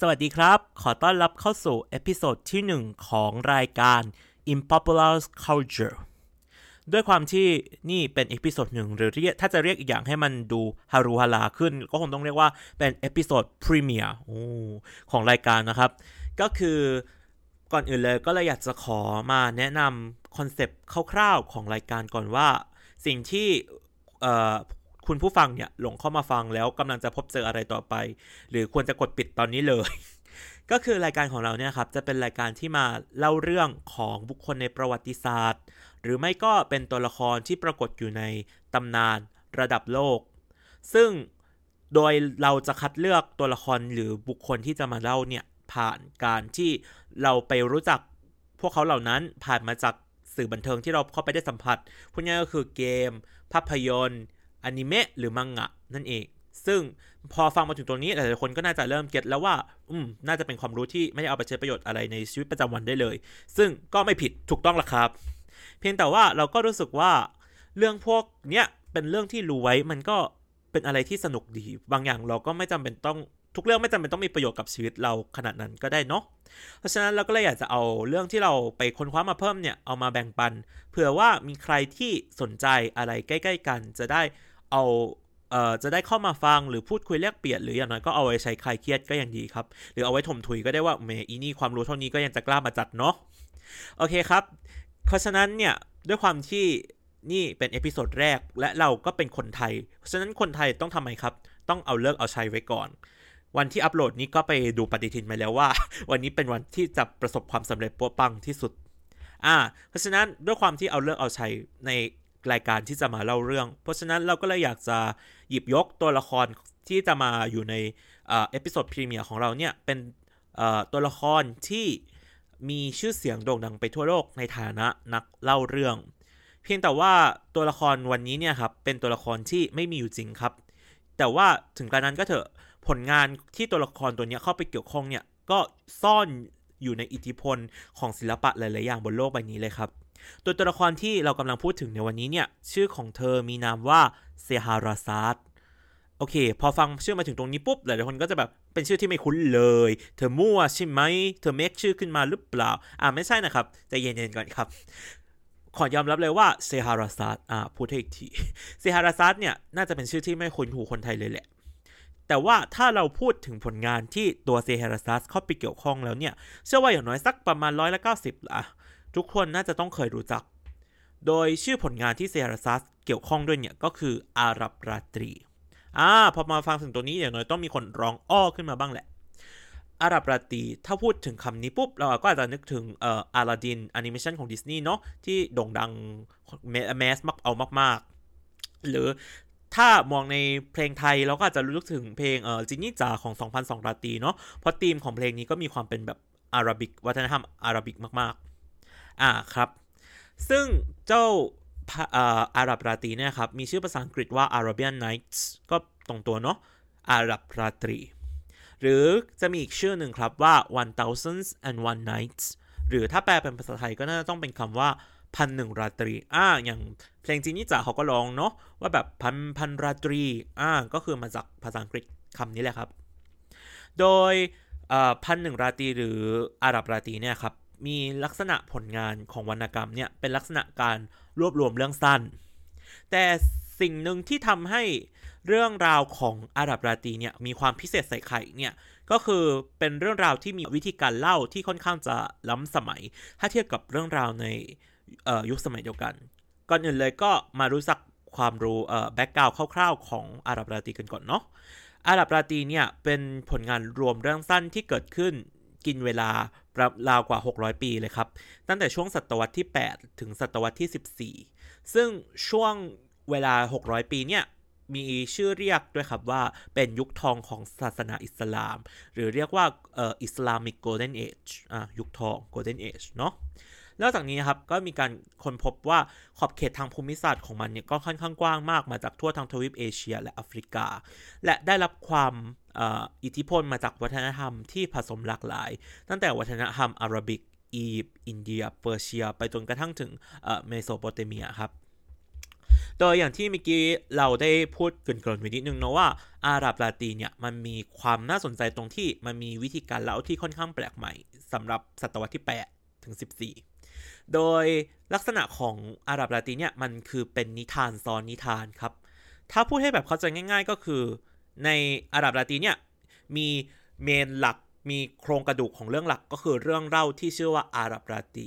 สวัสดีครับ ขอต้อนรับเข้าสู่ episode ที่ 1 ของรายการ Impopular Culture ด้วยความที่นี่เป็น episode หนึ่งหรือเรียกถ้าจะเรียกอีกอย่างให้มันดูฮารุฮาราขึ้น ก็คงต้องเรียกว่าเป็น episode premiere ของรายการนะครับ ก็คือก่อนอื่นเลยก็เลยอยากจะขอมาแนะนำคอนเซปต์คร่าวๆของรายการก่อนว่า สิ่งที่ คุณผู้ฟังเนี่ยหลงเข้ามาฟังแล้วกำลังจะพบเจออะไรต่อไป หรือควรจะกดปิดตอนนี้เลย ก็คือรายการของเราเนี่ยครับจะเป็นรายการที่มาเล่าเรื่องของบุคคลในประวัติศาสตร์ หรือไม่ก็เป็นตัวละครที่ปรากฏอยู่ในตำนานระดับโลก ซึ่งโดยเราจะคัดเลือกตัวละครหรือบุคคลที่จะมาเล่าเนี่ยผ่านการที่เราไปรู้จักพวกเขาเหล่านั้นผ่านมาจากสื่อบันเทิงที่เราเข้าไปได้สัมผัสพวกนี้ก็คือเกม ภาพยนตร์ อนิเมะหรือมังงะนั่นเอง ซึ่งพอฟังมาถึงตรงนี้หลายๆคนก็น่าจะเริ่มเก็ตแล้วว่า อืม น่าจะเป็นความรู้ที่ไม่ได้เอาไปใช้ประโยชน์อะไรในชีวิตประจำวันได้เลย ซึ่งก็ไม่ผิดถูกต้องละครับ เพียงแต่ว่าเราก็รู้สึกว่าเรื่องพวกเนี้ยเป็นเรื่องที่รู้ไว้มันก็เป็นอะไรที่สนุกดี บางอย่างเราก็ไม่จำเป็นต้องทุกเรื่องไม่จำเป็นต้องมีประโยชน์กับชีวิตเราขนาดนั้นก็ได้เนาะ เพราะฉะนั้นเราก็เลยอยากจะเอาเรื่องที่เราไปค้นคว้ามาเพิ่มเนี่ยเอามาแบ่งปัน เผื่อว่ามีใครที่สนใจอะไรใกล้ ๆ กันจะได้ เอาเอ่อจะได้เข้ามาฟังหรือพูดคุยแลกเปลี่ยนหรืออย่างน้อยก็เอาไว้ใช้คลายเครียดก็ยังดีครับ หรือเอาไว้ถ่มถุยก็ได้ว่าแหมอีนี่ความรู้เท่านี้ก็ยังจะกล้ามาจัดเนาะโอเคครับ เพราะฉะนั้นเนี่ยด้วยความที่นี่เป็น episode แรกและเราก็เป็นคนไทย เพราะฉะนั้นคนไทยต้องทำไมครับ ต้องเอาฤกษ์เอาชัยไว้ก่อน วันที่อัปโหลดนี้ก็ไปดูปฏิทินมาแล้วว่า วันนี้เป็นวันที่จะประสบความสำเร็จปัวปังที่สุดอ่าเพราะฉะนั้นด้วยความที่เอาฤกษ์เอาชัยใน รายการที่จะมาเล่าเรื่อง เพราะฉะนั้นเราก็เลยอยากจะหยิบยกตัวละครที่จะมาอยู่ใน episode premiere ของเราเนี่ย เป็นตัวละครที่มีชื่อเสียงโด่งดังไปทั่วโลกในฐานะนักเล่าเรื่อง เพียงแต่ว่าตัวละครวันนี้เนี่ยครับเป็นตัวละครที่ไม่มีอยู่จริงครับ แต่ว่าถึงกระนั้นก็เถอะผลงานที่ตัวละครตัวนี้เข้าไปเกี่ยวข้องเนี่ยก็ซ่อนอยู่ในอิทธิพลของศิลปะหลาย ๆ อย่างบนโลกใบนี้เลยครับ ตัวตัวละครที่เรากำลังพูดถึงในวันนี้เนี่ย ชื่อของเธอมีนามว่าเซฮาราซาดโอเค พอฟังชื่อมาถึงตรงนี้ปุ๊บ หลายคนก็จะแบบเป็นชื่อที่ไม่คุ้นเลย เธอมั่วใช่ไหม เธอเมคชื่อขึ้นมาหรือเปล่า อ่าไม่ใช่นะครับ ใจเย็นๆก่อนครับ ขอยอมรับเลยว่าเซฮาราซาดอ่าพูดให้อีกทีเซเฮราซาดเนี่ย น่าจะเป็นชื่อที่ไม่คุ้นหูคนไทยเลยแหละ แต่ว่าถ้าเราพูดถึงผลงานที่ตัวเซเฮราซาดเข้าไปเกี่ยวข้องแล้วเนี่ย เชื่อว่าอย่างน้อยสักประมาณร้อยละเก้าสิบละ ทุกคนน่าจะต้องเคยรู้จัก โดยชื่อผลงานที่เซเฮราซาดเกี่ยวข้องด้วยเนี่ยก็คืออาหรับราตรีอ่าพอมาฟังถึงตัวนี้อย่างน้อยต้องมีคนร้องอ้อขึ้นมาบ้างแหละอาหรับราตรีถ้าพูดถึงคำนี้ปุ๊บ เราก็อาจจะนึกถึงเอ่ออาลาดินแอนิเมชันของดิสนีย์เนาะที่โด่งดังแมสมักเอามาก ๆ หรือถ้ามองในเพลงไทยเราก็อาจจะรู้ถึงเพลงเอ่อจินนี่จ๋าของ 2002 ราตรีเนาะเพราะธีมของเพลงนี้ก็มีความเป็นแบบอาราบิกวัฒนธรรมอาราบิกมากๆ อ่าครับ ซึ่งเจ้าอาหรับราตรีเนี่ยครับ มีชื่อภาษาอังกฤษว่า Arabian Nights ก็ตรงตัวเนาะอาหรับราตรี หรือจะมีอีกชื่อหนึ่งครับว่า One Thousands and One Nights หรือถ้าแปลเป็นภาษาไทยก็น่าจะต้องเป็นคำว่าพันหนึ่งราตรี อ่า อย่างเพลงจีนี่จ๋าเขาก็ร้องเนาะว่าแบบพันพันราตรี อ่า ก็คือมาจากภาษาอังกฤษคำนี้แหละครับ โดยพันหนึ่งราตรีหรืออาหรับราตรีเนี่ยครับ มีลักษณะผลงานของวรรณกรรมเนี่ยเป็นลักษณะการรวบรวมเรื่องสั้น แต่สิ่งหนึ่งที่ทำให้เรื่องราวของอาหรับราตีเนี่ยมีความพิเศษใส่ไข่เนี่ยก็คือเป็นเรื่องราวที่มีวิธีการเล่าที่ค่อนข้างจะล้ำสมัย ถ้าเทียบกับเรื่องราวในยุคสมัยเดียวกัน ก่อนอื่นเลยก็มารู้จักความรู้แบ็กกราวคร่าวๆ ของอาหรับราตีกันก่อนเนาะอาหรับราตีเนี่ยเป็นผลงานรวมเรื่องสั้นที่เกิดขึ้นกินเวลา ราวกว่า 600 ปีเลยครับ ตั้งแต่ช่วงศตวรรษที่ 8 ถึงศตวรรษที่ 14 ซึ่งช่วงเวลา 600 ปีเนี่ยมีชื่อเรียกด้วยครับว่าเป็นยุคทองของศาสนาอิสลาม หรือเรียกว่า Islamic Golden Age ยุคทอง Golden Age เนาะ นอกจากนี้ครับก็มีการค้นพบว่าขอบเขตทางภูมิศาสตร์ของมันเนี่ยก็ค่อนข้างกว้างมากมาจากทั่วทั้งทวีปเอเชีย และแอฟริกา และได้รับความอิทธิพลมาจากวัฒนธรรมที่ผสมหลากหลาย ตั้งแต่วัฒนธรรม Arabic อียิปต์อินเดียเปอร์เซีย ไปจนกระทั่งถึงเมโสโปเตเมียครับโดยอย่างที่เมื่อกี้เราได้พูดเกริ่นๆไว้นิดนึงนะว่าอาหรับลาตีเนี่ยมันมีความน่าสนใจตรงที่มันมีวิธีการเล่าที่ค่อนข้างแปลกใหม่สำหรับศตวรรษที่8ถึง14 โดยลักษณะของอาหรับลาตีเนี่ยมันคือเป็นนิทานซ้อนนิทานครับ ถ้าพูดให้แบบเข้าใจง่าย ๆ ก็คือ ในอาหรับลาตีเนี่ยมีเมนหลักมีโครงกระดูกของเรื่องหลักก็คือเรื่องเล่าที่ชื่อว่าอาหรับลาตี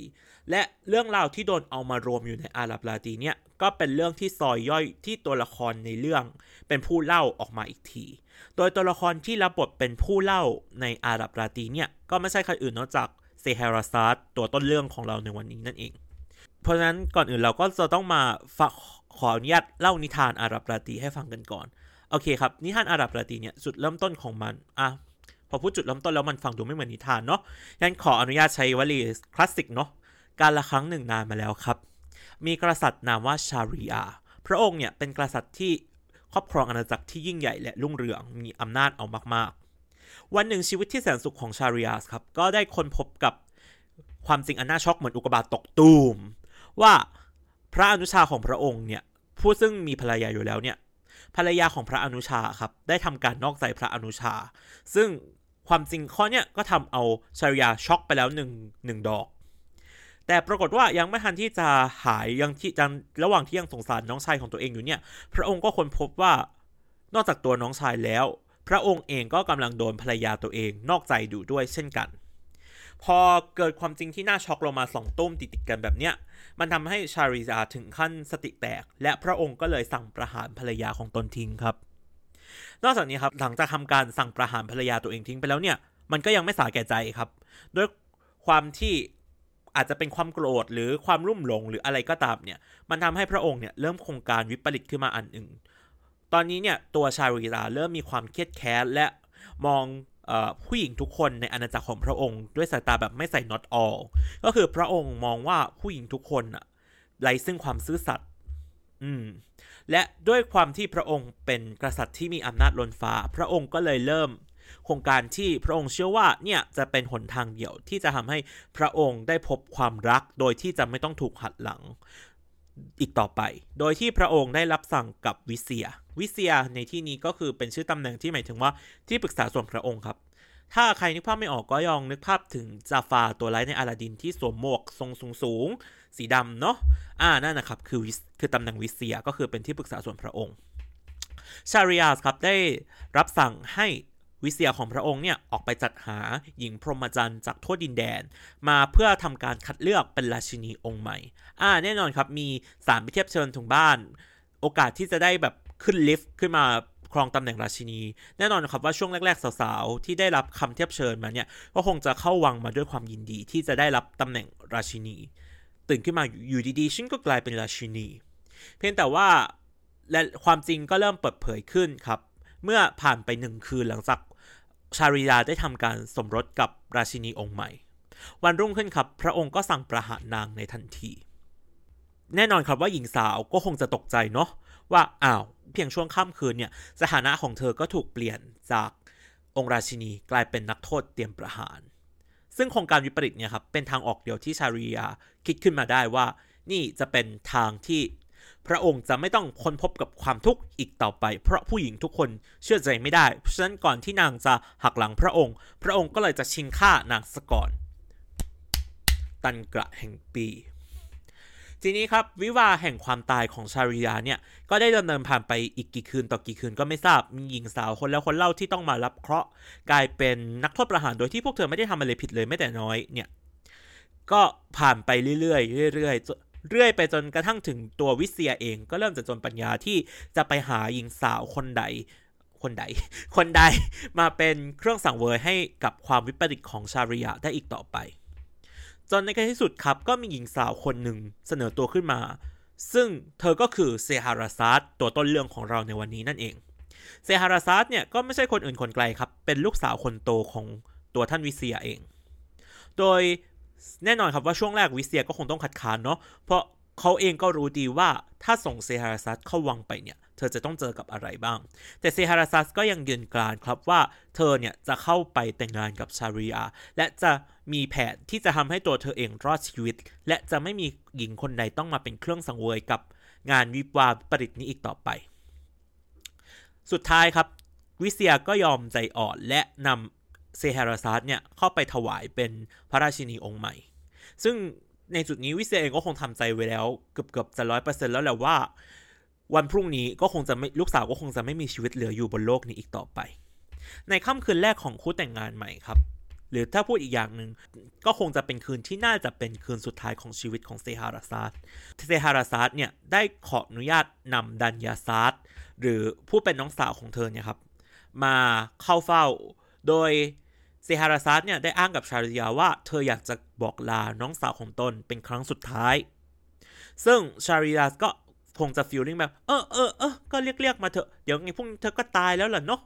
และเรื่องราวที่โดนเอามารวมอยู่ในอาหรับลาตีเนี่ยก็เป็นเรื่องที่ซอยย่อยที่ตัวละครในเรื่อง เป็นผู้เล่าออกมาอีกที โดยตัวละครที่รับบทเป็นผู้เล่าในอาหรับลาตีเนี่ยก็ไม่ใช่ใครอื่นนอกจาก เซฮาราซัสตัวต้นเรื่องของเราในวันนี้นั่นเอง เพราะฉะนั้นก่อนอื่นเราก็จะต้องมาฝากขออนุญาตเล่านิทานอาหรับลาตีให้ฟังกันก่อน โอเคครับ นิทานอาหรับลาตีเนี่ยจุดเริ่มต้นของมันอะพอพูดจุดเริ่มต้นแล้วมันฟังดูไม่เหมือนนิทานเนาะงั้นขออนุญาตใช้วลีคลาสสิกเนาะการละครั้งหนึ่งนานมาแล้วครับ มีกษัตริย์นามว่าชาริอาพระองค์เนี่ยเป็นกษัตริย์ที่ครอบครองอาณาจักรที่ยิ่งใหญ่และรุ่งเรืองมีอำนาจเอามากๆ วันหนึ่งชีวิตที่แสนสุขของชาริอาสครับ ก็ได้ค้นพบกับความจริงอันน่าช็อกเหมือนอุกกาบาตตกตูม ว่าพระอนุชาของพระองค์เนี่ยผู้ซึ่งมีภรรยาอยู่แล้วเนี่ยภรรยาของพระอนุชาครับได้ทำการนอกใจพระอนุชา ซึ่งความจริงข้อเนี้ยก็ทำเอาชาริยาช็อกไปแล้วหนึ่งหนึ่งดอก แต่ปรากฏว่ายังไม่ทันที่จะหายยังที่ยังระหว่างที่ยังสงสารน้องชายของตัวเองอยู่เนี่ย พระองค์ก็ค้นพบว่านอกจากตัวน้องชายแล้ว พระองค์เองก็กำลังโดนภรรยาตัวเองนอกใจดูด้วยเช่นกัน พอเกิดความจริงที่น่าช็อกลงมาสองตุ้มติดๆกันแบบเนี้ย มันทำให้ชาริยาถึงขั้นสติแตก และพระองค์ก็เลยสั่งประหารภรรยาของตนทิ้งครับ นอกจากนี้ครับหลังจากทำการสั่งประหารภรรยาตัวเองทิ้งไปแล้วเนี่ย มันก็ยังไม่สาแก่ใจครับ ด้วยความที่อาจจะเป็นความโกรธหรือความรุ่มหลงหรืออะไรก็ตามเนี่ย มันทำให้พระองค์เนี่ยเริ่มโครงการวิปริตขึ้นมาอันหนึ่ง ตอนนี้เนี่ยตัวชาริยาเริ่มมีความเครียดแค้นและมองผู้หญิงทุกคนในอาณาจักรของพระองค์ด้วยสายตาแบบไม่ใส่ not all ก็คือพระองค์มองว่าผู้หญิงทุกคนอะไร้ซึ่งความซื่อสัตย์อืม และด้วยความที่พระองค์เป็นกษัตริย์ที่มีอำนาจล้นฟ้า พระองค์ก็เลยเริ่ม โครงการที่พระองค์เชื่อว่าเนี่ยจะเป็นหนทางเดียวที่จะทำให้พระองค์ได้พบความรัก โดยที่จะไม่ต้องถูกหัดหลังอีกต่อไป โดยที่พระองค์ได้รับสั่งกับวิเซีย วิเซียในที่นี้ก็คือเป็นชื่อตำแหน่งที่หมายถึงว่าที่ปรึกษาส่วนพระองค์ครับ ถ้าใครนึกภาพไม่ออกก็ยองนึกภาพถึงจาฟาตัวไร้ในอาลาดินที่สวมหมวกทรงสูงสูงสีดำเนาะ อ่า นั่นนะครับคือคือตำแหน่งวิเซียก็คือเป็นที่ปรึกษาส่วนพระองค์ ชาริอาสครับได้รับสั่งให้วิเซียของพระองค์เนี่ยออกไปจัดหาหญิงพรหมจรรย์จากทั่วดินแดน มาเพื่อทำการคัดเลือกเป็นราชินีองค์ใหม่ อ่าแน่นอนครับมีสารไปเทียบเชิญถึงบ้าน โอกาสที่จะได้แบบ ขึ้นลิฟต์ขึ้นมาครองตำแหน่งราชินี แน่นอนครับว่าช่วงแรก ๆ สาวๆ ที่ได้รับคำเทียบเชิญมาเนี่ย ก็คงจะเข้าวังมาด้วยความยินดีที่จะได้รับตำแหน่งราชินี ตื่นขึ้นมาอยู่ดีๆฉันก็กลายเป็นราชินี เพียงแต่ว่าและความจริงก็เริ่มเปิดเผยขึ้นครับ เมื่อผ่านไปหนึ่งคืนหลังจากชาริยาได้ทำการสมรสกับราชินีองค์ใหม่ วันรุ่งขึ้นครับ พระองค์ก็สั่งประหารนางในทันที แน่นอนครับว่าหญิงสาวก็คงจะตกใจเนาะว่าอ้าว เพียงช่วงค่ำคืนเนี่ยสถานะของเธอก็ถูกเปลี่ยนจากองค์ราชินีกลายเป็นนักโทษเตรียมประหาร ซึ่งโครงการวิปริตเนี่ยครับเป็นทางออกเดียวที่ชาริยาคิดขึ้นมาได้ว่า นี่จะเป็นทางที่พระองค์จะไม่ต้องค้นพบกับความทุกข์อีกต่อไป เพราะผู้หญิงทุกคนเชื่อใจไม่ได้ เพราะฉะนั้นก่อนที่นางจะหักหลังพระองค์ พระองค์ก็เลยจะชิงฆ่านางซะก่อน ตันกระแห่งปี ทีนี้ครับวิวาแห่งความตายของชาริยาเนี่ยก็ได้ดำเนินผ่านไปอีกกี่คืนต่อกี่คืนก็ไม่ทราบมีหญิงสาวคนแล้วคนเล่าที่ต้องมารับเคราะห์กลายเป็นนักโทษประหารโดยที่พวกเธอไม่ได้ทำอะไรผิดเลยแม้แต่น้อยเนี่ยก็ผ่านไปเรื่อยๆเรื่อยๆเรื่อยไปจนกระทั่งถึงตัววิเซียเองก็เริ่มจะจนปัญญาที่จะไปหาหญิงสาวคนใด คนใด คนใดมาเป็นเครื่องสังเวยให้กับความวิปริตของชาริยาได้อีกต่อไป จนในที่สุดครับก็มีหญิงสาวคนหนึ่งเสนอตัวขึ้นมา ซึ่งเธอก็คือเซเฮราซาดตัวต้นเรื่องของเราในวันนี้นั่นเอง เซเฮราซาดเนี่ยก็ไม่ใช่คนอื่นคนไกลครับ เป็นลูกสาวคนโตของตัวท่านวิเซียเอง โดยแน่นอนครับว่าช่วงแรกวิเซียก็คงต้องคัดค้านเนาะ เพราะเขาเองก็รู้ดีว่าถ้าส่งเซเฮราซาดเข้าวังไปเนี่ย เธอจะต้องเจอกับอะไรบ้าง แต่เซเฮราซาดก็ยังยืนกรานครับว่าเธอเนี่ยจะเข้าไปแต่งงานกับชาริยาและจะ มีแผนที่จะทำให้ตัวเธอเองรอดชีวิต และจะไม่มีหญิงคนใดต้องมาเป็นเครื่องสังเวยกับงานวิวาประดิษฐ์นี้อีกต่อไป สุดท้ายครับ วิเซียก็ยอมใจอ่อนและนำเซฮาราซัสเนี่ยเข้าไปถวายเป็นพระราชินีองค์ใหม่ ซึ่งในจุดนี้วิเซียเองก็คงทำใจไว้แล้วเกือบเกือบจะร้อยเปอร์เซ็นต์แล้วแหละว่า วันพรุ่งนี้ก็คงจะไม่ลูกสาวก็คงจะไม่มีชีวิตเหลืออยู่บนโลกนี้อีกต่อไป ในค่ำคืนแรกของคู่แต่งงานใหม่ครับ หรือถ้าพูดอีกอย่างหนึ่งก็คงจะเป็นคืนที่น่าจะเป็นคืนสุดท้ายของชีวิตของเซฮาราซาดเซฮาราซาดเนี่ยได้ขออนุญาตนำดันยาซาดหรือผู้เป็นน้องสาวของเธอเนี่ยครับมาเข้าเฝ้า โดยเซฮาราซัสเนี่ยได้อ้างกับชาริยาว่าเธออยากจะบอกลาน้องสาวของตนเป็นครั้งสุดท้าย ซึ่งชาริยาก็คงจะฟีลลิ่งแบบ เออเออเออก็เรียกเรียกมาเถอะ เดี๋ยวไงพวกเธอก็ตายแล้วล่ะเนาะ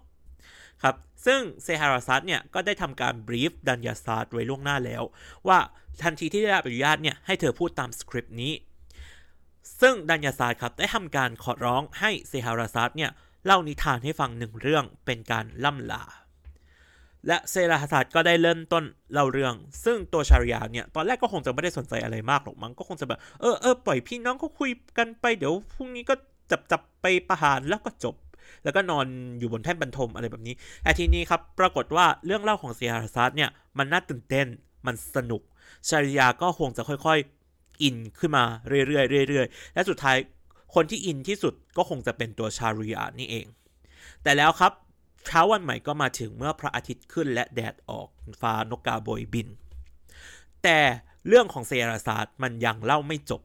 ครับซึ่งเซเฮราซาดเนี่ยก็ได้ทำการ brief ดันยาซาดไว้ล่วงหน้าแล้ว ว่าทันทีที่ได้รับอนุญาตเนี่ยให้เธอพูดตามสคริปต์นี้ ซึ่งดันยาซาดครับได้ทำการขอร้องให้เซเฮราซาดเนี่ยเล่านิทานให้ฟังหนึ่งเรื่องเป็นการล่ำลา และเซเฮราซาดก็ได้เริ่มต้นเล่าเรื่อง ซึ่งตัวชาริยาเนี่ยตอนแรกก็คงจะไม่ได้สนใจอะไรมากหรอกมั้งก็คงจะแบบเออเออปล่อยพี่น้องก็คุยกันไปเดี๋ยวพรุ่งนี้ก็จับจับไปประหารแล้วก็จบ แล้วก็นอนอยู่บนแท่นบรรทมอะไรแบบนี้แต่ทีนี้ครับปรากฏว่าเรื่องเล่าของเซียราฮัสเนี่ยมันน่าตื่นเต้นมันสนุก ชาริยาก็คงจะค่อยๆ อินขึ้นมาเรื่อยๆเรื่อยๆและสุดท้ายคนที่อินที่สุดก็คงจะเป็นตัวชาริยานี่เอง แต่แล้วครับเช้าวันใหม่ก็มาถึงเมื่อพระอาทิตย์ขึ้นและแดดออกฟ้านกกาโบยบิน แต่เรื่องของเซียราซาดมันยังเล่าไม่จบ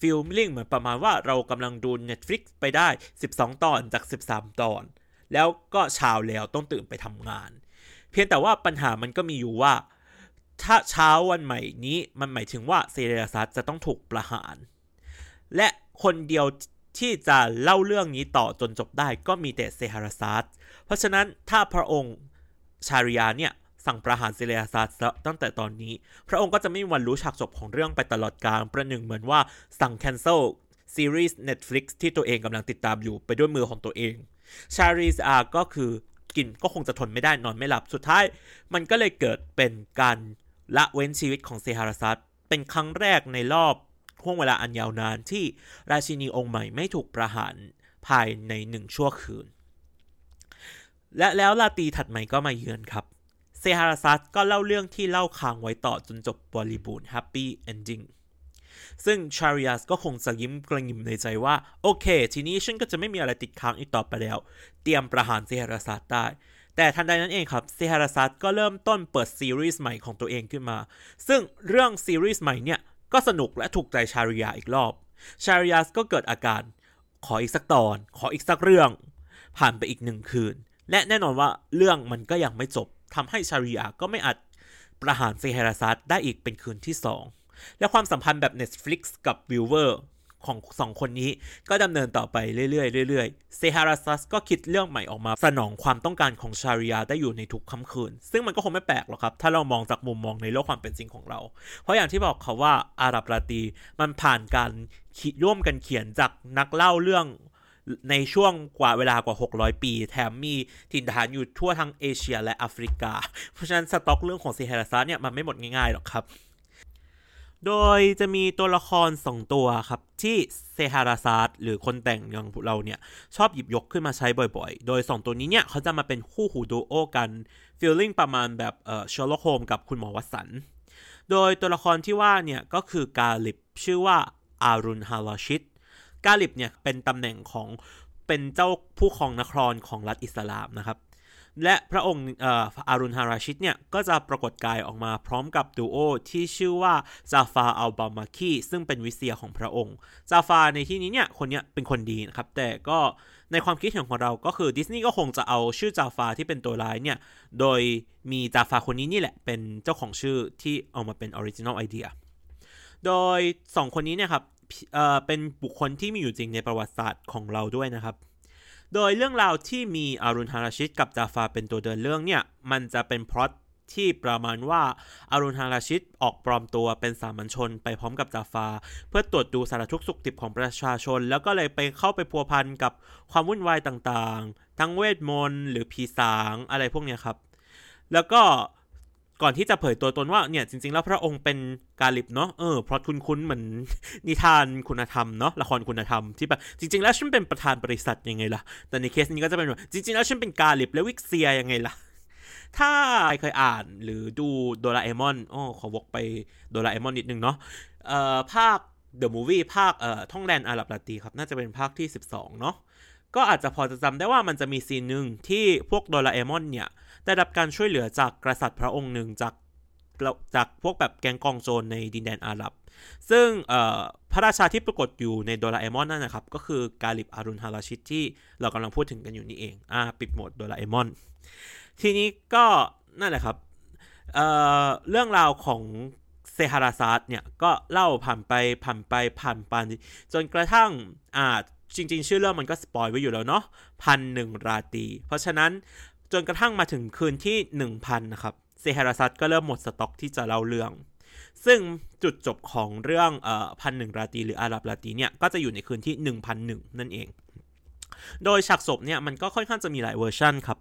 feeling เหมือนประมาณว่าเรากำลังดู Netflix ไปได้ 12 ตอนจาก 13 ตอน แล้วก็เช้าแล้วต้องตื่นไปทำงาน เพียงแต่ว่าปัญหามันก็มีอยู่ว่า ถ้าเช้าวันใหม่นี้มันหมายถึงว่าเซเฮราซาดจะต้องถูกประหาร และคนเดียวที่จะเล่าเรื่องนี้ต่อจนจบได้ก็มีแต่เซเฮราซาดเพราะฉะนั้นถ้าพระองค์ชาริยาเนี่ย สั่งประหารเซเฮราซาดตั้งแต่ตอนนี้ พระองค์ก็จะไม่มีวันรู้ฉากจบของเรื่องไปตลอดกาลประหนึ่งเหมือนว่าสั่งแคนเซิลซีรีส์ Netflix ที่ตัวเองกำลังติดตามอยู่ไปด้วยมือของตัวเองชาริสอาก็คือกินก็คงจะทนไม่ได้นอนไม่หลับสุดท้าย มันก็เลยเกิดเป็นการละเว้นชีวิตของเซฮาราซัสเป็นครั้งแรกในรอบห่วงเวลาอันยาวนานที่ราชินีองค์ใหม่ไม่ถูกประหารภายในหนึ่งชั่วคืน และแล้วราตีถัดใหม่ก็มาเยือนครับ เซเฮราซาดก็เล่าเรื่องที่เล่าค้างไว้ต่อจนจบบริบูรณ์ happy ending ซึ่งชาริยาก็คงจะยิ้มกระหยิ่มในใจว่า โอเค ทีนี้ฉันก็จะไม่มีอะไรติดค้างอีกต่อไปแล้ว เตรียมประหารเซเฮราซาดได้ แต่ทันใดนั้นเองครับเซเฮราซาดก็เริ่มต้นเปิดซีรีส์ใหม่ของตัวเองขึ้นมา ซึ่งเรื่องซีรีส์ใหม่เนี่ย ก็สนุกและถูกใจชาริยาอีกรอบ ชาริยาก็เกิดอาการ ขออีกสักตอน ขออีกสักเรื่อง ผ่านไปอีกหนึ่งคืน และแน่นอนว่าเรื่องมันก็ยังไม่จบ ทำให้ชาริยาก็ไม่อาจประหารเซเฮราซาดได้อีกเป็นคืนที่สองและความสัมพันธ์แบบ Netflix กับ viewer ของสองคนนี้ก็ดำเนินต่อไปเรื่อยๆเรื่อยๆ เซเฮราซาดก็คิดเรื่องใหม่ออกมา สนองความต้องการของชาริยาได้อยู่ในทุกค่ำคืน ซึ่งมันก็คงไม่แปลกหรอกครับ ถ้าเรามองจากมุมมองในโลกความเป็นจริงของเรา เพราะอย่างที่บอกเขาว่าอาหรับราตีมันผ่านการร่วมกันเขียนจากนักเล่าเรื่อง ในช่วงกว่าเวลากว่า 600 ปี แถมมีถิ่นฐานอยู่ทั่วทั้งเอเชียและแอฟริกา เพราะฉะนั้นสต็อกเรื่องของเซเฮราซาดเนี่ยมันไม่หมดง่ายๆหรอกครับ โดยจะมีตัวละครสองตัวครับ ที่เซเฮราซาดหรือคนแต่งอย่างเราเนี่ย ชอบหยิบยกขึ้นมาใช้บ่อยๆ โดย 2 ตัวนี้เนี่ยเขาจะมาเป็นคู่หูดูโอกัน feeling ประมาณแบบเอ่อเชอร์ล็อกโฮมส์กับคุณหมอวัตสันโดยตัวละครที่ว่าเนี่ยก็คือกาลิบชื่อว่าอารุณฮาราชิต กาลิบเนี่ยเป็นตำแหน่งของเป็นเจ้าผู้ครองนครของรัฐอิสลามนะครับ และพระองค์อารุณฮาราชิตเนี่ยก็จะปรากฏกายออกมาพร้อมกับดูโอที่ชื่อว่าซาฟาอัลบามาคีซึ่งเป็นวิเซียของพระองค์ซาฟาในที่นี้เนี่ยคนเนี้เป็นคนดีนะครับ แต่ก็ในความคิดเห็นของเราก็คือดิสนีย์ก็คงจะเอาชื่อจาฟาที่เป็นตัวร้ายเนี่ยโดยมีจาฟาคนนี้นี่แหละเป็นเจ้าของชื่อที่เอามาเป็น original idea โดย 2 คนนี้เนี่ยครับ เป็นบุคคลที่มีอยู่จริงในประวัติศาสตร์ของเราด้วยนะครับ โดยเรื่องราวที่มีฮารูนอัลราชิดกับจาฟาเป็นตัวเดินเรื่องเนี่ย มันจะเป็นพล็อตที่ประมาณว่าฮารูนอัลราชิดออกปลอมตัวเป็นสามัญชนไปพร้อมกับจาฟา เพื่อตรวจดูสารทุกข์สุกดิบของประชาชน แล้วก็เลยไปเข้าไปพัวพันกับความวุ่นวายต่างๆ ทั้งเวทมนต์หรือผีสางอะไรพวกนี้ครับ แล้วก็ ก่อนที่จะเผยตัวตนว่าเนี่ยจริง ๆ แล้วพระองค์เป็นกาลิบเนาะเออเพราะคุณคุ้นเหมือนนิทานคุณธรรมเนาะละครคุณธรรมที่แบบจริง ๆ แล้วฉันเป็นประธานบริษัทยังไงล่ะ แต่ในเคสนี้ก็จะเป็นว่าจริง ๆ แล้วฉันเป็นกาลิบและวิกเซียยังไงล่ะถ้าใครเคยอ่านหรือดูโดราเอมอนอ๋อขอวกไปโดราเอมอนนิดนึงเนาะเอ่อภาค The Movie ภาคเอ่อท่องแดนอาหรับลาตีครับ น่าจะเป็นภาคที่ 12 เนาะก็อาจจะพอจะจำได้ว่ามันจะมีซีนหนึ่งที่พวกโดราเอมอนเนี่ย ได้รับการช่วยเหลือจากกษัตริย์พระองค์หนึ่งจากจากพวกแบบแกงกองโจรในดินแดนอาหรับ ซึ่งพระราชาที่ปรากฏอยู่ในโดราเอมอนนั่นนะครับ ก็คือกาลิบอารุณฮาราชิตที่เรากำลังพูดถึงกันอยู่นี่เองอ่าปิดหมดโดราเอมอน ทีนี้ก็นั่นแหละครับเรื่องราวของเซเฮราซาดเนี่ยก็เล่าผ่านไปผ่านไปผ่านไปจนกระทั่งอ่าจริง ๆ ชื่อเรื่องมันก็ spoil ไว้อยู่แล้วเนาะพันหนึ่งราตี เพราะฉะนั้น จนกระทั่งมาถึงคืนที่ 1000 นะครับเซเฮราซาดก็เริ่มหมดสต็อกที่จะเล่าเรื่อง ซึ่งจุดจบของเรื่องเอ่อพันหนึ่งราตีหรืออาหรับราตีเนี่ย ก็จะอยู่ในคืนที่ 1001 นั่นเอง โดยฉากศพเนี่ย มันก็ค่อนข้างจะมีหลายเวอร์ชันครับ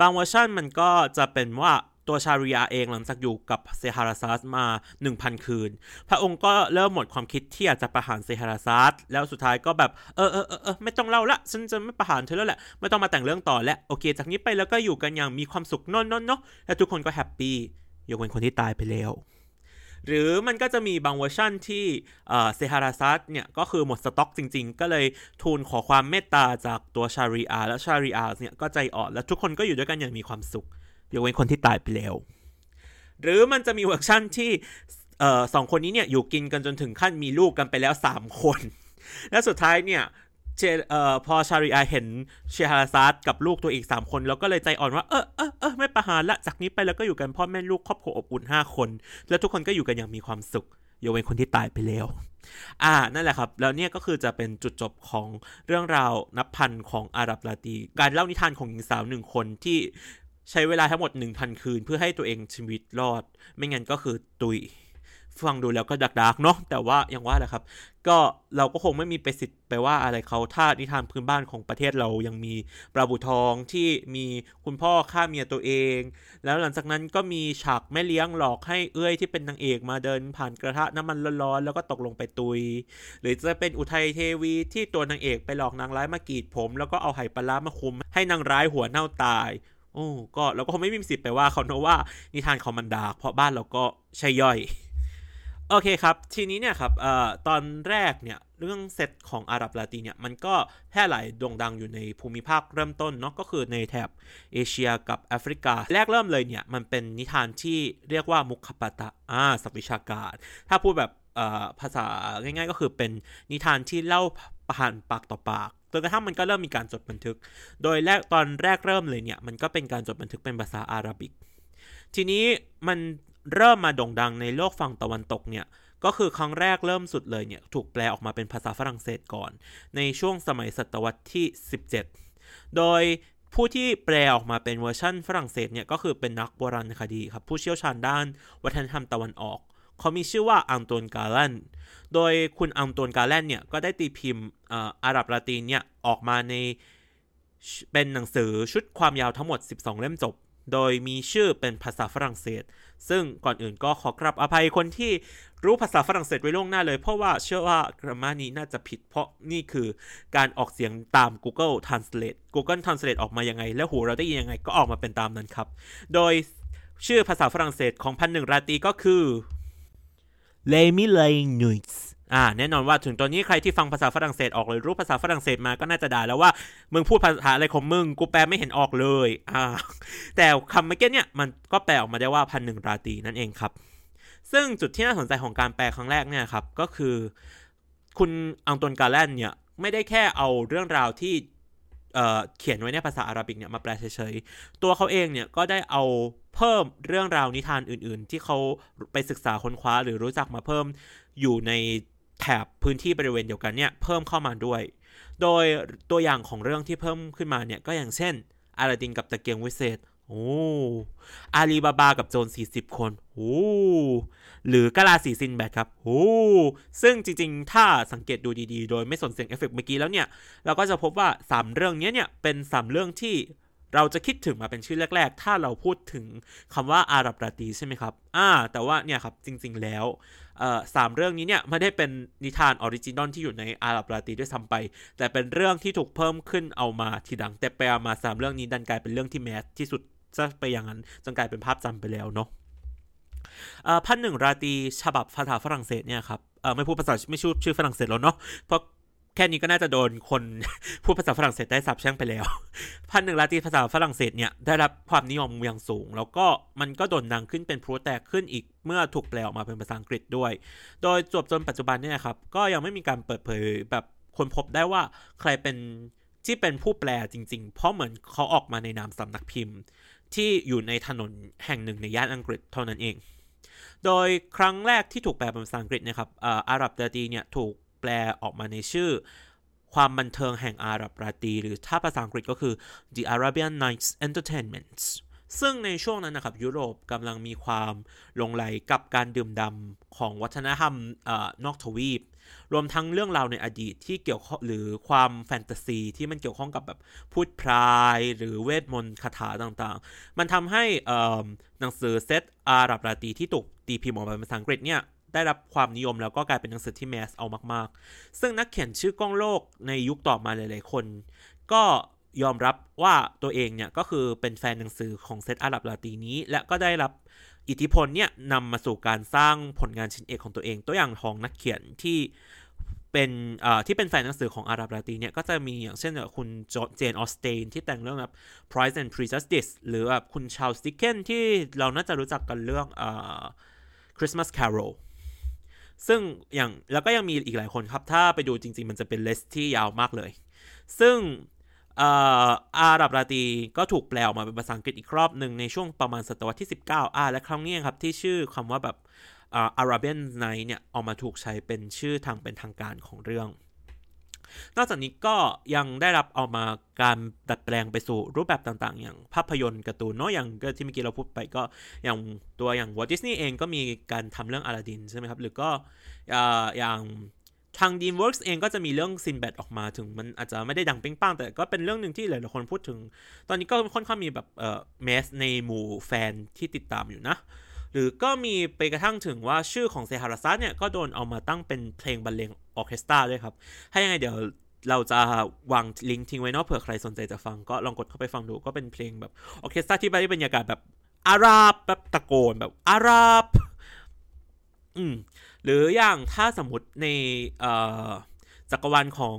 บางเวอร์ชันมันก็จะเป็นว่า ตัวชาริยาเองหลังจากอยู่กับเซเฮราซาดมา 1,000 คืน พระองค์ก็เริ่มหมดความคิดที่อยากจะประหารเซเฮราซาดแล้วสุดท้ายก็แบบเออเออเออไม่ต้องเล่าละ ฉันจะไม่ประหารเธอแล้วแหละ ไม่ต้องมาแต่งเรื่องต่อแล้วโอเค จากนี้ไปแล้วก็อยู่กันอย่างมีความสุขนนนนเนาะแล้วทุกคนก็ happy ยกเว้นคนที่ตายไปแล้วหรือมันก็จะมีบางเวอร์ชั่นที่เซเฮราซาดเนี่ยก็คือหมดสต็อกจริงๆ ก็เลยทูลขอความเมตตาจากตัวชาริอาและชาริอาเนี่ยก็ใจอ่อนและทุกคนก็อยู่ด้วยกันอย่างมีความสุข ยกเว้นคนที่ตายไปแล้ว หรือมันจะมีเวอร์ชั่นที่เอ่อสองคนนี้เนี่ยอยู่กินกันจนถึงขั้นมีลูกกันไปแล้ว 3 คน และสุดท้ายเนี่ยเเอ่อพอชาริอาเห็นเชฮาราซาดกับลูกตัวอีก 3 คน แล้วก็เลยใจอ่อนว่า เออเออเออไม่ประหารละจากนี้ไปแล้วก็อยู่กันพ่อแม่ลูกครอบครัวอบอุ่น 5 คน แล้วทุกคนก็อยู่กันอย่างมีความสุขยกเว้นคนที่ตายไปแล้ว อ่า นั่นแหละครับ แล้วเนี่ยก็คือจะเป็นจุดจบของเรื่องราวนับพันของอาหรับลาตี การเล่านิทานของหญิงสาวหนึ่งคนที่ ใช้เวลาทั้งหมด 1,000 คืน เพื่อให้ตัวเองชีวิตรอด ไม่งั้นก็คือตุย ฟังดูแล้วก็ดักดักเนาะแต่ว่าอย่างว่าแหละครับ ก็เราก็คงไม่มีไปสิทธิ์ไปว่าอะไรเขาถ้านิทานพื้นบ้านของประเทศเรายังมีปลาบูทองที่มีคุณพ่อฆ่าเมียตัวเอง แล้วหลังจากนั้นก็มีฉากแม่เลี้ยงหลอกให้เอื้อยที่เป็นนางเอกมาเดินผ่านกระทะน้ำมันร้อนๆแล้วก็ตกลงไปตุย หรือจะเป็นอุทัยเทวีที่ตัวนางเอกไปหลอกนางร้ายมากรีดผม แล้วก็เอาไหปลามาคุม ให้นางร้ายหัวเน่าตาย โอ้ก็เราก็คงไม่มีสิทธิ์ไปว่าเขาเนะว่านิทานเขามันดาเพราะบ้านเราก็ใช่ย่อย โอเคครับ ทีนี้เนี่ยครับเอ่อตอนแรกเนี่ยเรื่องเซตของอาหรับลาตีเนี่ยมันก็แพร่หลายโด่งดังอยู่ในภูมิภาคเริ่มต้นเนาะก็คือในแถบเอเชียกับแอฟริกา แรกเริ่มเลยเนี่ยมันเป็นนิทานที่เรียกว่ามุขปตะอ่าสัพวิชาการ ถ้าพูดแบบภาษาง่ายๆก็คือเป็นนิทานที่เล่าผ่านปากต่อปาก จนกระทั่งมันก็เริ่มมีการจดบันทึก โดยแรกตอนแรกเริ่มเลยเนี่ย มันก็เป็นการจดบันทึกเป็นภาษาอาหรับิก ทีนี้มันเริ่มมาโด่งดังในโลกฝั่งตะวันตกเนี่ย ก็คือครั้งแรกเริ่มสุดเลยเนี่ย ถูกแปลออกมาเป็นภาษาฝรั่งเศสก่อน ในช่วงสมัยศตวรรษที่ 17 โดยผู้ที่แปลออกมาเป็นเวอร์ชั่นฝรั่งเศสเนี่ยก็คือเป็นนักโบราณคดีครับ ผู้เชี่ยวชาญด้านวัฒนธรรมตะวันออก เขามีชื่อว่าอ็องตวนกาล็องโดยคุณอ็องตวนกาล็องเนี่ยก็ได้ตีพิมพ์อาหรับราตรีเนี่ยออกมาในเป็นหนังสือชุดความยาวทั้งหมด 12 เล่มจบ โดยมีชื่อเป็นภาษาฝรั่งเศส ซึ่งก่อนอื่นก็ขอกราบอภัยคนที่รู้ภาษาฝรั่งเศสไว้ล่วงหน้าเลย เพราะว่าเชื่อว่ากรามานี้น่าจะผิด เพราะนี่คือการออกเสียงตาม Google Translate Google Translate ออกมายังไง แล้วหูเราได้ยินยังไงก็ออกมาเป็นตามนั้นครับ โดยชื่อภาษาฝรั่งเศสของพันหนึ่งราตีก็คือ เลมิเลนุส์อ่าแน่นอนว่าถึงตอนนี้ใครที่ฟังภาษาฝรั่งเศสออกเลยรู้ภาษาฝรั่งเศสมาก็น่าจะด่าแล้วว่า มึงพูดภาษาอะไรของมึง กูแปลไม่เห็นออกเลยอ่าแต่คำเมื่อกี้เนี่ยมันก็แปลออกมาได้ว่าพันหนึ่งราตีนั่นเองครับ ซึ่งจุดที่น่าสนใจของการแปลครั้งแรกเนี่ยครับก็คือ คุณอังตวนกาแลนเนี่ยไม่ได้แค่เอาเรื่องราวที่ เขียนไว้ในภาษาอาหรับิกเนี่ยมาแปลเฉยๆ ตัวเขาเองเนี่ยก็ได้เอาเพิ่มเรื่องราวนิทานอื่นๆ ที่เขาไปศึกษาค้นคว้าหรือรู้จักมาเพิ่มอยู่ในแถบพื้นที่บริเวณเดียวกันเนี่ยเพิ่มเข้ามาด้วย โดยตัวอย่างของเรื่องที่เพิ่มขึ้นมาเนี่ยก็อย่างเช่น อาลาดินกับตะเกียงวิเศษ โอ้อาลีบาบากับโจร40 คนโอ้หรือกาลาสีซินแบทครับโอ้ซึ่งจริงๆ ถ้าสังเกตดูดีๆ โดยไม่สนเสียงเอฟเฟกเมื่อกี้แล้วเนี่ย เราก็จะพบว่า 3 เรื่องนี้เนี่ย เป็น 3 เรื่องที่เราจะคิดถึงมาเป็นชื่อแรก ๆ ถ้าเราพูดถึงคำว่าอาหรับราตีใช่ไหมครับ อ่า แต่ว่าเนี่ยครับ จริง ๆ แล้วสามเรื่องนี้เนี่ยไม่ได้เป็นนิทาน original ที่อยู่ในอาหรับราตีด้วยซ้ำไป แต่เป็นเรื่องที่ถูกเพิ่มขึ้นเอามาทีหลัง แต่ไปมาสามเรื่องนี้ดันกลายเป็นเรื่องที่ mass ที่สุด จะไปอย่างนั้นจนกลายเป็นภาพจำไปแล้วเนาะพันหนึ่งราตีฉบับภาษาฝรั่งเศสเนี่ยครับไม่พูดภาษาไม่ชื่อชื่อฝรั่งเศสแล้วเนาะเพราะแค่นี้ก็น่าจะโดนคนพูดภาษาฝรั่งเศสได้สับแช่งไปแล้ว พันหนึ่งราตีภาษาฝรั่งเศสเนี่ยได้รับความนิยมอย่างสูง แล้วก็มันก็โด่งดังขึ้นเป็นพลุแตกขึ้นอีกเมื่อถูกแปลออกมาเป็นภาษาอังกฤษด้วย โดยจบจนปัจจุบันเนี่ยครับ ก็ยังไม่มีการเปิดเผยแบบคนพบได้ว่าใครเป็นที่เป็นผู้แปลจริง ๆ เพราะเหมือนเขาออกมาในนามสำนักพิมพ์ ที่อยู่ในถนนแห่งหนึ่งในย่านอังกฤษเท่านั้นเอง โดยครั้งแรกที่ถูกแปลเป็นภาษาอังกฤษนะครับอาหรับเตอร์ตีเนี่ยถูกแปลออกมาในชื่อ ความบันเทิงแห่งอาหรับราตรีหรือถ้าภาษาอังกฤษก็คือ The Arabian Nights Entertainment ซึ่งในช่วงนั้นนะครับยุโรปกำลังมีความลงไหลกับการดื่มดำของวัฒนธรรมอนอกทวีป รวมทั้งเรื่องราวในอดีตที่เกี่ยวข้องหรือความแฟนตาซีที่มันเกี่ยวข้องกับแบบพูดพรายหรือเวทมนต์คาถาต่างๆ มันทำให้หนังสือเซตอาหรับราตรีที่ถูกตีพิมพ์ออกมาเป็นภาษาอังกฤษเนี่ยได้รับความนิยมแล้วก็กลายเป็นหนังสือที่แมสเอามาก ๆ ซึ่งนักเขียนชื่อก้องโลกในยุคต่อมาหลาย ๆ คน ก็ ยอมรับว่าตัวเองเนี่ยก็คือเป็นแฟนหนังสือของเซตอาหรับลาตีนี้ และก็ได้รับอิทธิพลเนี่ยนำมาสู่การสร้างผลงานชิ้นเอกของตัวเอง ตัวอย่างของนักเขียนที่เป็นที่เป็นแฟนหนังสือของอาหรับลาตีเนี่ยก็จะมีอย่างเช่นคุณเจนออสเตนที่แต่งเรื่องแบบ Price and Prejudice หรือแบบคุณชาลสติเกนที่เราน่าจะรู้จักกันเรื่อง Christmas Carol ซึ่งอย่างแล้วก็ยังมีอีกหลายคนครับ ถ้าไปดูจริง ๆ มันจะเป็นเลสที่ยาวมากเลย ซึ่ง อาหรับราตีก็ถูกแปลออกมาเป็นภาษาอังกฤษอีกรอบหนึ่งในช่วงประมาณศตวรรษที่ 19อ่าและครั้งนี้ครับที่ชื่อคำว่าแบบอาราเบียนไนเนี่ยออกมาถูกใช้เป็นชื่อทางเป็นทางการของเรื่อง นอกจากนี้ก็ยังได้รับเอามาการดัดแปลงไปสู่รูปแบบต่างๆ อย่างภาพยนตร์การ์ตูนเนาะอย่างที่เมื่อกี้เราพูดไปก็อย่างตัวอย่างวอร์ดิสนีย์เองก็มีการทำเรื่องอลาดินใช่ไหมครับหรือก็อย่าง ทาง DreamWorks เองก็จะมีเรื่องซินแบดออกมาถึงมันอาจจะไม่ได้ดังเป้งป้างแต่ก็เป็นเรื่องหนึ่งที่หลายๆคนพูดถึง ตอนนี้ก็ค่อนข้างมีแบบเอ่อเมสในหมู่แฟนที่ติดตามอยู่นะ หรือก็มีไปกระทั่งถึงว่าชื่อของเซฮาราซัสเนี่ยก็โดนเอามาตั้งเป็นเพลงบรรเลงออเคสตราด้วยครับ ให้ยังไงเดี๋ยวเราจะวางลิงก์ทิ้งไว้นอกเผื่อใครสนใจจะฟังก็ลองกดเข้าไปฟังดูก็เป็นเพลงแบบออเคสตราที่ได้บรรยากาศแบบอาราบแบบตะโกนแบบอาราบอืม หรืออย่างถ้าสมมติในจักรวาลของ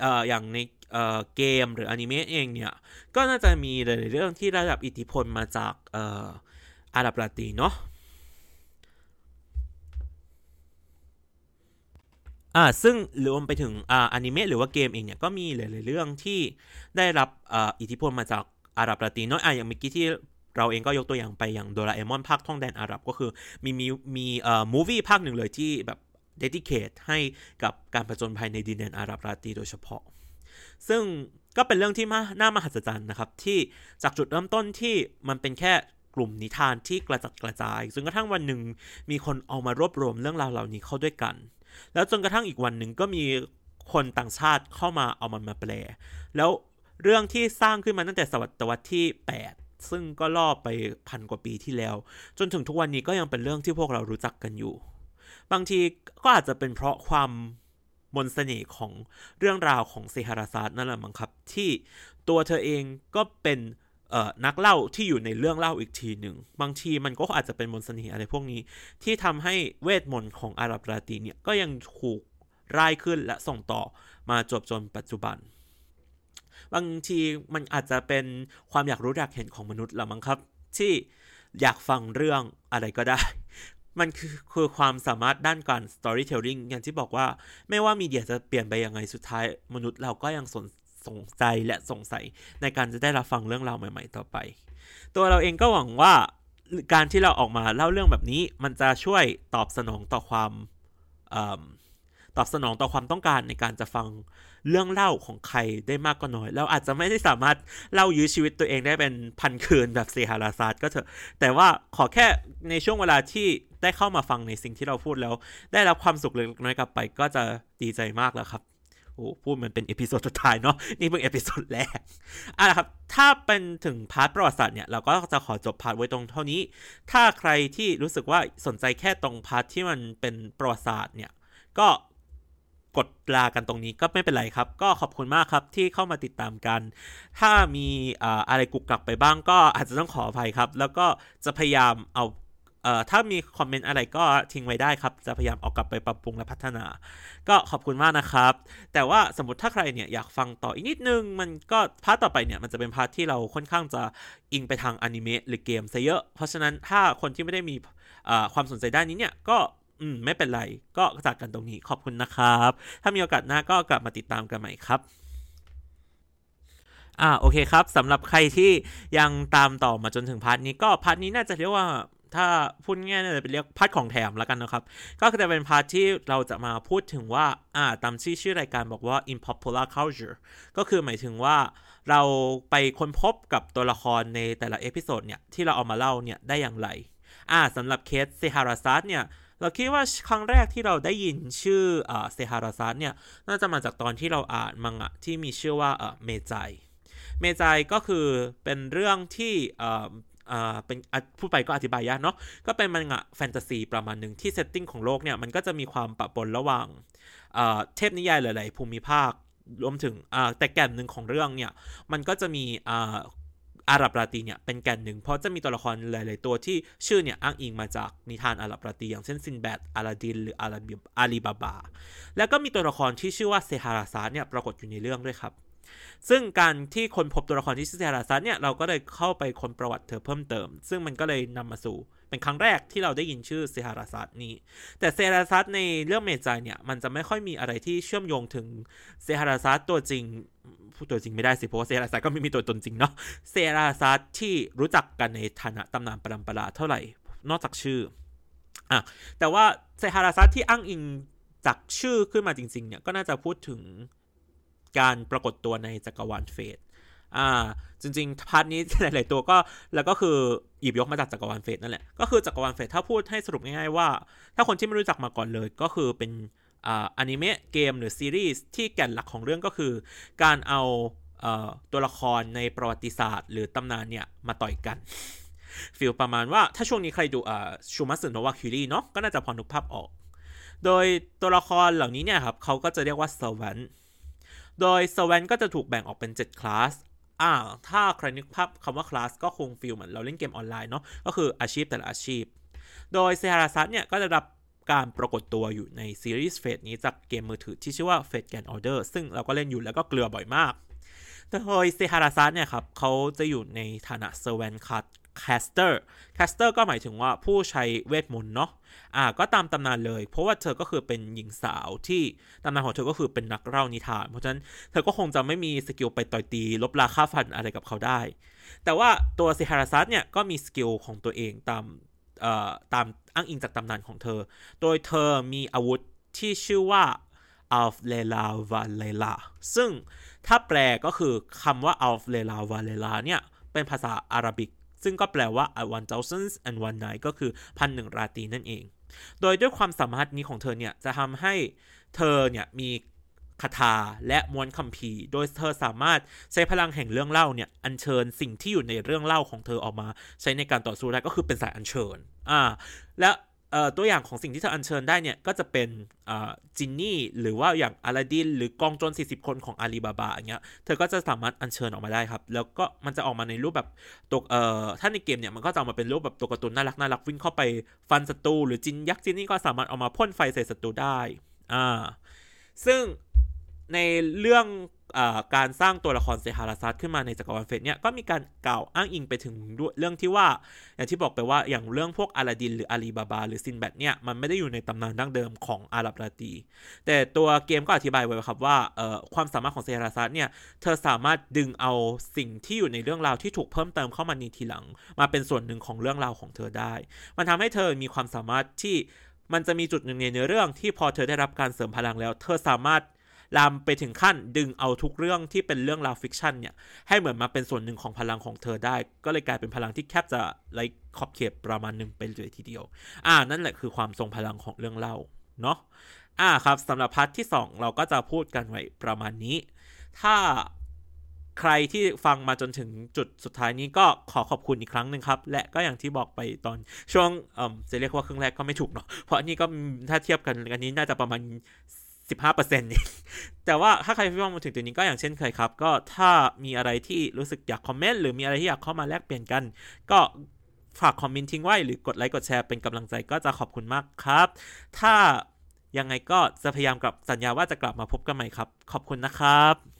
เอ่ออย่างในเอ่อเกมหรืออนิเมะเองเนี่ย ก็น่าจะมีหลายเรื่องที่ระดับอิทธิพลมาจากเอ่ออาหรับลาตีเนาะอ่าซึ่งรวมไปถึงอ่าอนิเมะหรือว่าเกมเองเนี่ยก็มีหลายๆเรื่องที่ได้รับอ่าอิทธิพลมาจากอาหรับลาตินน้อยอ่าอย่างเมื่อกี้ที่ เราเองก็ยกตัวอย่างไปอย่างโดราเอมอนภาคท่องแดนอาหรับก็คือมีมีมีเอ่อมูวี่ภาคหนึ่งเลยที่แบบเดดิเคทให้กับการผจญภัยในดินแดนอาหรับลาตีโดยเฉพาะ ซึ่งก็เป็นเรื่องที่น่ามหัศจรรย์นะครับ ที่จากจุดเริ่มต้นที่มันเป็นแค่กลุ่มนิทานที่กระจัดกระจายจนกระทั่งวันหนึ่งมีคนเอามารวบรวมเรื่องราวเหล่านี้เข้าด้วยกัน แล้วจนกระทั่งอีกวันหนึ่งก็มีคนต่างชาติเข้ามาเอามันมาแปล แล้วเรื่องที่สร้างขึ้นมาตั้งแต่ศตวรรษที่ 8 ซึ่งก็ล่อไปพันกว่าปีที่แล้ว จนถึงทุกวันนี้ก็ยังเป็นเรื่องที่พวกเรารู้จักกันอยู่ บางทีก็อาจจะเป็นเพราะความมนสเสน่ห์ของเรื่องราวของเซฮาราซาดนั่นแหละมั้งครับ ที่ตัวเธอเองก็เป็นนักเล่าที่อยู่ในเรื่องเล่าอีกทีหนึ่ง บางทีมันก็อาจจะเป็นมนต์เสน่ห์อะไรพวกนี้ ที่ทำให้เวทมนต์ของอาหรับราตีเนี่ยก็ยังถูกร่ายขึ้นและส่งต่อมาจบจนปัจจุบัน บางทีมันอาจจะเป็นความอยากรู้อยากเห็นของมนุษย์ละมั้งครับ ที่อยากฟังเรื่องอะไรก็ได้ มันคือคือความสามารถด้านการ storytelling อย่างที่บอกว่าไม่ว่ามีเดียจะเปลี่ยนไปยังไงสุดท้ายมนุษย์เราก็ยังสนสงใจและสงสัยในการจะได้รับฟังเรื่องราวใหม่ ๆ ต่อไป ตัวเราเองก็หวังว่าการที่เราออกมาเล่าเรื่องแบบนี้ มันจะช่วยตอบสนองต่อความตอบสนองต่อความต้องการในการจะฟัง เรื่องเล่าของใครได้มากก็น้อย เราอาจจะไม่ได้สามารถเล่ายื้อชีวิตตัวเองได้เป็นพันคืนแบบเซเฮราซาดก็เถอะ แต่ว่าขอแค่ในช่วงเวลาที่ได้เข้ามาฟังในสิ่งที่เราพูดแล้ว ได้รับความสุขเล็กน้อยกลับไปก็จะดีใจมากแล้วครับโอ้พูดมันเป็น episode สุดท้ายเนาะนี่เพิ่ง episode แรกอะครับ ถ้าเป็นถึง part ประวัติศาสตร์เนี่ย เราก็จะขอจบ part ไว้ตรงเท่านี้ ถ้าใครที่รู้สึกว่าสนใจแค่ตรง part ที่มันเป็นประวัติศาสตร์เนี่ย ก็ กดลากันตรงนี้ก็ไม่เป็นไรครับ ก็ขอบคุณมากครับที่เข้ามาติดตามกัน ถ้ามีอะไรกุกกักไปบ้างก็อาจจะต้องขออภัยครับ แล้วก็จะพยายามเอาเอ่อถ้ามีคอมเมนต์อะไรก็ทิ้งไว้ได้ครับ จะพยายามเอากลับไปปรับปรุงและพัฒนา ก็ขอบคุณมากนะครับ แต่ว่าสมมติถ้าใครเนี่ยอยากฟังต่ออีกนิดนึง มันก็ part ต่อไปเนี่ยมันจะเป็น part ที่เราค่อนข้างจะอิงไปทางอนิเมะหรือเกมซะเยอะ เพราะฉะนั้นถ้าคนที่ไม่ได้มีความสนใจด้านนี้เนี่ยก็ อืมไม่เป็นไร ก็จากกันตรงนี้ขอบคุณนะครับ ถ้ามีโอกาสหน้าก็กลับมาติดตามกันใหม่ครับอ่าโอเคครับสำหรับใครที่ยังตามต่อมาจนถึง part นี้ก็ part นี้น่าจะเรียกว่าถ้าพูดง่ายๆเลยเป็นเรียก part ของแถมแล้วกันนะครับ ก็จะเป็น part ที่เราจะมาพูดถึงว่าอ่าตามชื่อชื่อรายการบอกว่า in popular culture ก็คือหมายถึงว่าเราไปค้นพบกับตัวละครในแต่ละ episode เนี่ยที่เราเอามาเล่าเนี่ยได้อย่างไรอ่าสำหรับเคสเซเฮราซาดเนี่ย เราคิดว่าครั้งแรกที่เราได้ยินชื่อเซเฮราซาดเนี่ยน่าจะมาจากตอนที่เราอ่านมังงะที่มีชื่อว่า Magi Magi ก็คือเป็นเรื่องที่อ่าเป็นพูดไปก็อธิบายยากเนาะก็เป็นมังงะแฟนตาซีประมาณหนึ่งที่ setting ของโลกเนี่ยมันก็จะมีความปะปนระหว่างเทพนิยายหลาย ๆ ภูมิภาครวมถึงแต่แก่นหนึ่งของเรื่องเนี่ยมันก็จะมี อาหรับราตีเนี่ยเป็นแก่นหนึ่งเพราะจะมีตัวละครหลาย ๆ ตัวที่ชื่อเนี่ยอ้างอิงมาจากนิทานอาหรับราตีอย่างเช่นซินแบดอาลาดิน หรืออาลีบาบา แล้วก็มีตัวละครที่ชื่อว่าเซฮาราซาเนี่ยปรากฏอยู่ในเรื่องด้วยครับซึ่งการที่คนพบตัวละครที่ชื่อเซฮาราซัสเนี่ยเราก็เลยเข้าไปค้นประวัติเธอเพิ่มเติม ซึ่งมันก็เลยนำมาสู่ เป็นครั้งแรกที่เราได้ยินชื่อเซฮาราซัสนี้ แต่เซเฮราซาดในเรื่อง Magi เนี่ย มันจะไม่ค่อยมีอะไรที่เชื่อมโยงถึงเซเฮราซาดตัวจริงผู้ตัวจริงไม่ได้สิ เพราะว่าเซเฮราซาดก็ไม่มีตัวตนจริงเนาะเซเฮราซาดที่รู้จักกันในฐานะตำนานปรัมปราเท่าไหร่ นอกจากชื่ออะแต่ว่าเซเฮราซาดที่อ้างอิงจากชื่อขึ้นมาจริงๆเนี่ยก็น่าจะพูดถึงการปรากฏตัวในจักรวาล Fate อ่าจริงๆ part นี้หลายๆตัวก็แล้วก็คือหยิบยกมาจากจักรวาลเฟสนั่นแหละ ก็คือจักรวาลเฟสถ้าพูดให้สรุปง่ายๆว่า ถ้าคนที่ไม่รู้จักมาก่อนเลยก็คือเป็นอ่าอนิเมะเกมหรือซีรีส์ที่แก่นหลักของเรื่องก็คือ การเอาตัวละครในประวัติศาสตร์ หรือตำนานเนี่ยมาต่อยกันฟีลประมาณว่าถ้าช่วงนี้ใครดูอ่าชูมัสึโนวาคิรีเนาะก็น่าจะพอนึกภาพออก โดยตัวละครเหล่านี้เนี่ยครับเขาก็จะเรียกว่าเซอร์วันโดยสว a นก็จะถูกแบ่งออกเป็น 7 คลาส อ่า ถ้าใครนึกภาพคำว่าคลาสก็คง feel เหมือนเราเล่นเกมออนไลน์เนาะ ก็คืออาชีพแต่ละอาชีพ โดยเซเฮราซาดเนี่ยก็จะรับการปรากฏตัวอยู่ในซีรีส์ Fate นี้จากเกมมือถือที่ชื่อว่า Fate Grand Order ซึ่งเราก็เล่นอยู่แล้วก็เกลือบ่อยมากโดยเซเฮราซาดเนี่ยครับเขาจะอยู่ในฐานะ servant class Caster Caster ก็หมายถึงว่าผู้ใช้เวทมนต์เนาะอ่าก็ตามตำนานเลย เพราะว่าเธอก็คือเป็นหญิงสาวที่ตำนานของเธอก็คือเป็นนักเล่านิทาน เพราะฉะนั้นเธอก็คงจะไม่มี skill ไปต่อยตี รบราฆ่าฟันอะไรกับเขาได้ แต่ว่าตัวเซเฮราซาดเนี่ยก็มี skill ของตัวเองตามเอ่อตามอ้างอิงจากตำนานของเธอ โดยเธอมีอาวุธที่ชื่อว่า Alf Layla wa-Layla ซึ่งถ้าแปลก็คือคำว่า Alf Layla wa-Layla เนี่ยเป็นภาษา Arabic ซึ่งก็แปลว่า one thousand and one night ก็คือพันหนึ่งราตรีนั่นเอง โดยด้วยความสามารถนี้ของเธอเนี่ยจะทำให้เธอเนี่ยมีคาถาและม้วนคัมภีร์ โดยเธอสามารถใช้พลังแห่งเรื่องเล่าเนี่ยอัญเชิญสิ่งที่อยู่ในเรื่องเล่าของเธอออกมา ใช้ในการต่อสู้ได้ก็คือเป็นสายอัญเชิญอ่าและ ตัวอย่างของสิ่งที่เธออัญเชิญได้เนี่ย ก็จะเป็นจินนี่หรือว่าอย่างอลาดินหรือกองโจร40 คนของอาลีบาบาอย่างเงี้ยเธอก็จะสามารถอัญเชิญออกมาได้ครับ แล้วก็มันจะออกมาในรูปแบบตัวเอ่อถ้าในเกมเนี่ยมันก็จะออกมาเป็นรูปแบบตัวการ์ตูนน่ารักน่ารักวิ่งเข้าไปฟันศัตรูหรือจินยักษ์จินนี่ก็สามารถออกมาพ่นไฟใส่ศัตรูได้อ่าซึ่ง ในเรื่องการสร้างตัวละครเซฮาราซัสขึ้นมาในจักรวาลเฟสเนี่ยก็มีการกล่าวอ้างอิงไปถึงเรื่องที่ว่า อย่างที่บอกไปว่าอย่างเรื่องพวกอาลาดินหรืออาลีบาบา หรือซินแบดเนี่ยมันไม่ได้อยู่ในตำนานดั้งเดิมของอาหรับราตี แต่ตัวเกมก็อธิบายไว้ครับว่าความสามารถของเซเฮราซาดเนี่ยเธอสามารถดึงเอาสิ่งที่อยู่ในเรื่องราวที่ถูกเพิ่มเติมเข้ามาในทีหลัง มาเป็นส่วนหนึ่งของเรื่องราวของเธอได้ มันทำให้เธอมีความสามารถที่มันจะมีจุดหนึ่งในเนื้อเรื่องที่พอเธอได้รับการเสริมพลังแล้ว เธอสามารถ ลามไปถึงขั้นดึงเอาทุกเรื่องที่เป็นเรื่องราว fiction เนี่ยให้เหมือนมาเป็นส่วนหนึ่งของพลังของเธอได้ ก็เลยกลายเป็นพลังที่แทบจะไร้ขอบเขตประมาณหนึ่งไปเลยทีเดียว อ่านั่นแหละคือความทรงพลังของเรื่องเล่าเนาะอ่าครับสำหรับพาร์ทที่ 2 เราก็จะพูดกันไว้ประมาณนี้ ถ้าใครที่ฟังมาจนถึงจุดสุดท้ายนี้ก็ขอขอบคุณอีกครั้งหนึ่งครับ และก็อย่างที่บอกไปตอนช่วงเออจะเรียกว่าครึ่งแรกก็ไม่ถูกเนาะเพราะนนี้ก็ถ้าเทียบกันอันนี้น่าจะประมาณ 15%นี่แต่ว่าถ้าใครฟังมาถึงตัวนี้ก็อย่างเช่นเคยครับ ก็ถ้ามีอะไรที่รู้สึกอยากคอมเมนต์หรือมีอะไรที่อยากเข้ามาแลกเปลี่ยนกัน ก็ฝากคอมเมนต์ทิ้งไว้หรือกดไลค์กดแชร์เป็นกำลังใจก็จะขอบคุณมากครับ ถ้ายังไงก็จะพยายามกลับสัญญาว่าจะกลับมาพบกันใหม่ครับ ขอบคุณนะครับ